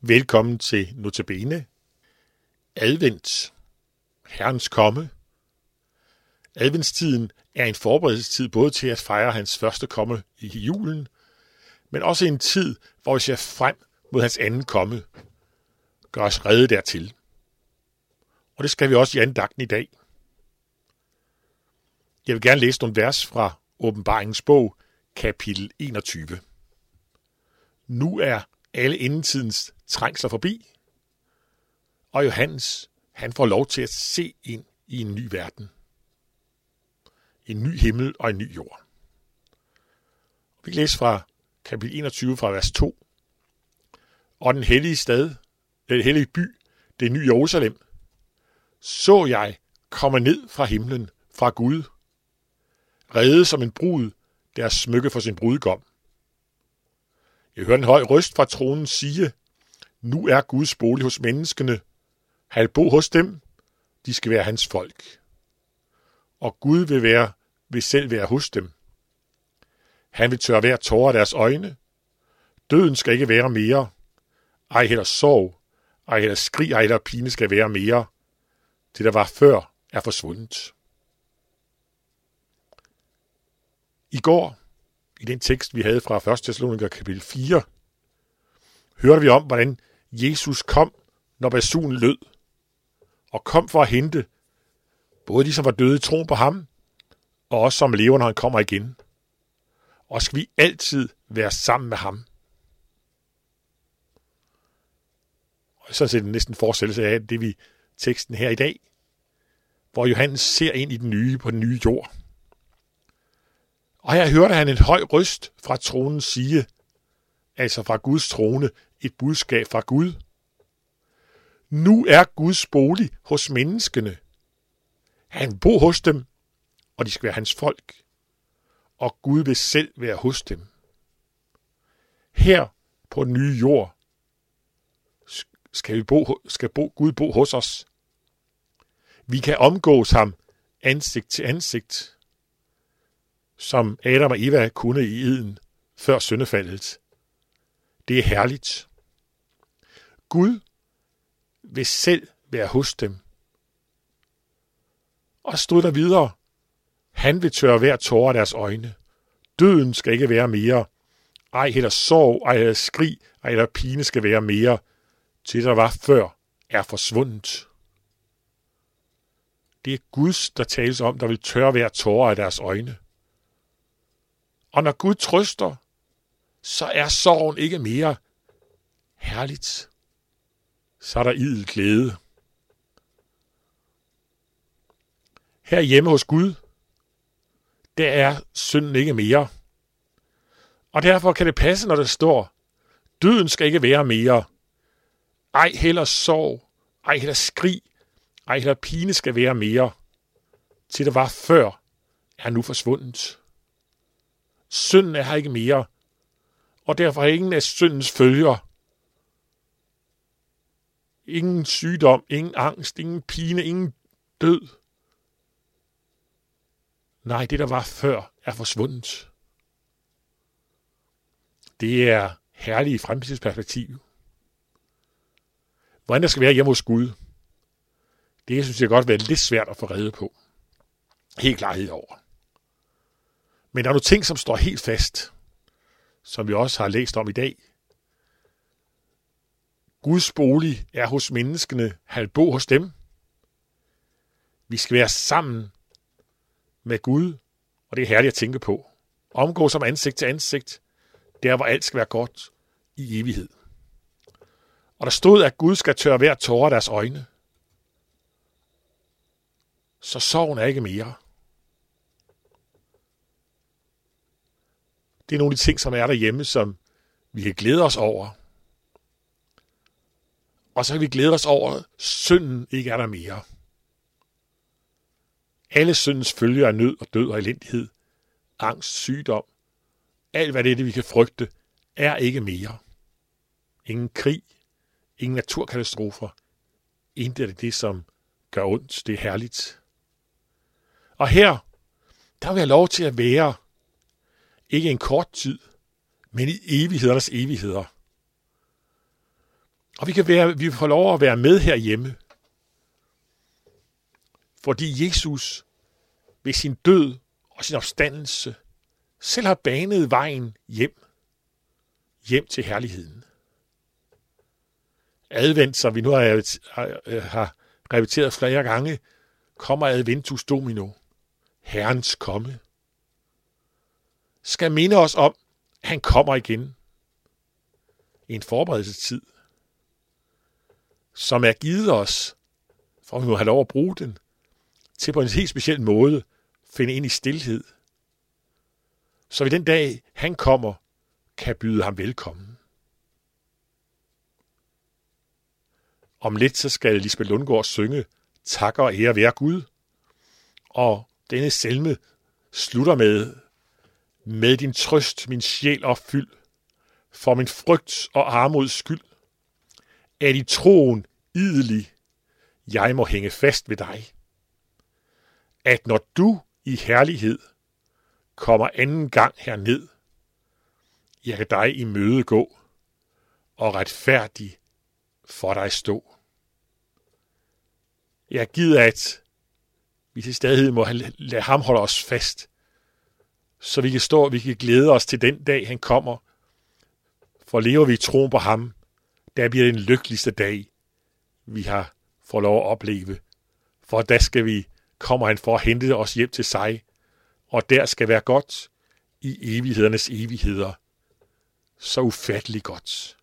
Velkommen til Notabene. Advent. Herrens komme. Adventstiden er en forberedelsestid både til at fejre hans første komme i julen, men også en tid, hvor vi ser frem mod hans anden komme. Gør os redde dertil. Og det skal vi også i andagten i dag. Jeg vil gerne læse nogle vers fra åbenbaringens bog, kapitel 21. Nu er alle endetidens trængsler forbi, og Johannes, han får lov til at se ind i en ny verden. En ny himmel og en ny jord. Vi læser fra kapitel 21 fra vers 2. Og den hellige stad, den hellige by, det nye Jerusalem, så jeg komme ned fra himlen, fra Gud, redde som en brud, der smykke for sin brudgom. Jeg hørte en høj røst fra tronen sige, nu er Guds bolig hos menneskene. Han bo hos dem. De skal være hans folk. Og Gud vil, være, vil selv være hos dem. Han vil tørre hver tårer af deres øjne. Døden skal ikke være mere. Ej heller sorg. Ej heller skrig, ej heller pine skal være mere. Det, der var før, er forsvundet. I går, i den tekst, vi havde fra 1. Thessaloniker kapitel 4, hørte vi om, hvordan Jesus kom, når basunen lød, og kom for at hente både de, som var døde i troen på ham, og også som lever, når han kommer igen. Og skal vi altid være sammen med ham. Og så er det næsten forestillelse af det, vi teksten her i dag, hvor Johannes ser ind i den nye på den nye jord. Og her hørte han en høj røst fra tronen sige, altså fra Guds trone, et budskab fra Gud. Nu er Guds bolig hos menneskene. Han bor hos dem, og de skal være hans folk. Og Gud vil selv være hos dem. Her på den nye jord skal, vi bo, skal bo, Gud bo hos os. Vi kan omgås ham ansigt til ansigt som Adam og Eva kunne i eden før syndefaldet. Det er herligt. Gud vil selv være hos dem. Og stod der videre, han vil tørre hver tårer af deres øjne. Døden skal ikke være mere. Ej heller sorg, ej heller skrig, ej heller pine skal være mere. Til der var før, er forsvundet. Det er Guds, der tales om, der vil tørre hver tårer af deres øjne. Og når Gud trøster, så er sorgen ikke mere herligt. Så er der idel glæde. Her hjemme hos Gud, der er synden ikke mere. Og derfor kan det passe, når der står, døden skal ikke være mere. Ej heller sorg, ej heller skrig, ej heller pine skal være mere. Til det var før, er nu forsvundet. Synden er her ikke mere, og derfor har ingen af syndens følger. Ingen sygdom, ingen angst, ingen pine, ingen død. Nej, det der var før, er forsvundet. Det er herlige fremtidsperspektiv. Hvordan der skal være hjemme hos Gud, det synes jeg godt være lidt svært at få reddet på. Helt klarhed over. Men der er nogle ting, som står helt fast, som vi også har læst om i dag. Guds bolig er hos menneskene, han bo hos dem. Vi skal være sammen med Gud, og det er herligt at tænke på. Omgå som ansigt til ansigt, der hvor alt skal være godt i evighed. Og der stod, at Gud skal tørre hver tårer af deres øjne. Så sorgen er ikke mere. Det er nogle af de ting, som er derhjemme, som vi kan glæde os over. Og så kan vi glæde os over, at synden ikke er der mere. Alle syndens følger er nød og død og elendighed, angst, sygdom, alt hvad det er, det vi kan frygte, er ikke mere. Ingen krig, ingen naturkatastrofer, intet af det, som gør ondt, det er herligt. Og her, der vil jeg lov til at være ikke en kort tid, men i evighedernes evigheder. Og vi kan være, vi får lov at være med herhjemme. Fordi Jesus ved sin død og sin opstandelse selv har banet vejen hjem. Hjem til herligheden. Advent, som vi nu har, har, har repeteret flere gange, kommer adventus domino, Herrens komme, skal minde os om, at han kommer igen. I en forberedelsestid, som er givet os, for vi må have lov at bruge den, til på en helt speciel måde finde ind i stillhed. Så vi den dag, han kommer, kan byde ham velkommen. Om lidt så skal Lisbeth Lundgaard synge Takker og ære være Gud. Og denne salme slutter med Med din trøst, min sjæl opfyld, for min frygt og armods skyld. Er i troen idelig, jeg må hænge fast ved dig. At når du i herlighed kommer anden gang herned, jeg kan dig i møde gå, og retfærdig for dig stå. Jeg gider, at vi til stadighed må lade ham holde os fast, så vi kan stå og vi kan glæde os til den dag, han kommer. For lever vi i troen på ham, der bliver den lykkeligste dag, vi har fået lov at opleve. For der skal vi, kommer han for at hente os hjem til sig, og der skal være godt i evighedernes evigheder. Så ufattelig godt.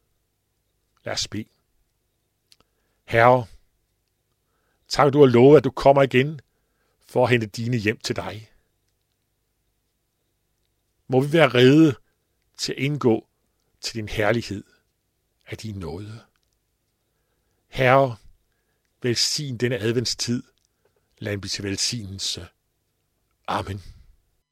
Lad os bede. Herre, tak du har lovet, at du kommer igen for at hente dine hjem til dig. Må vi være rede til at indgå til din herlighed af din nåde. Herre, velsign denne adventstid. Lad den blive til velsignelse. Amen.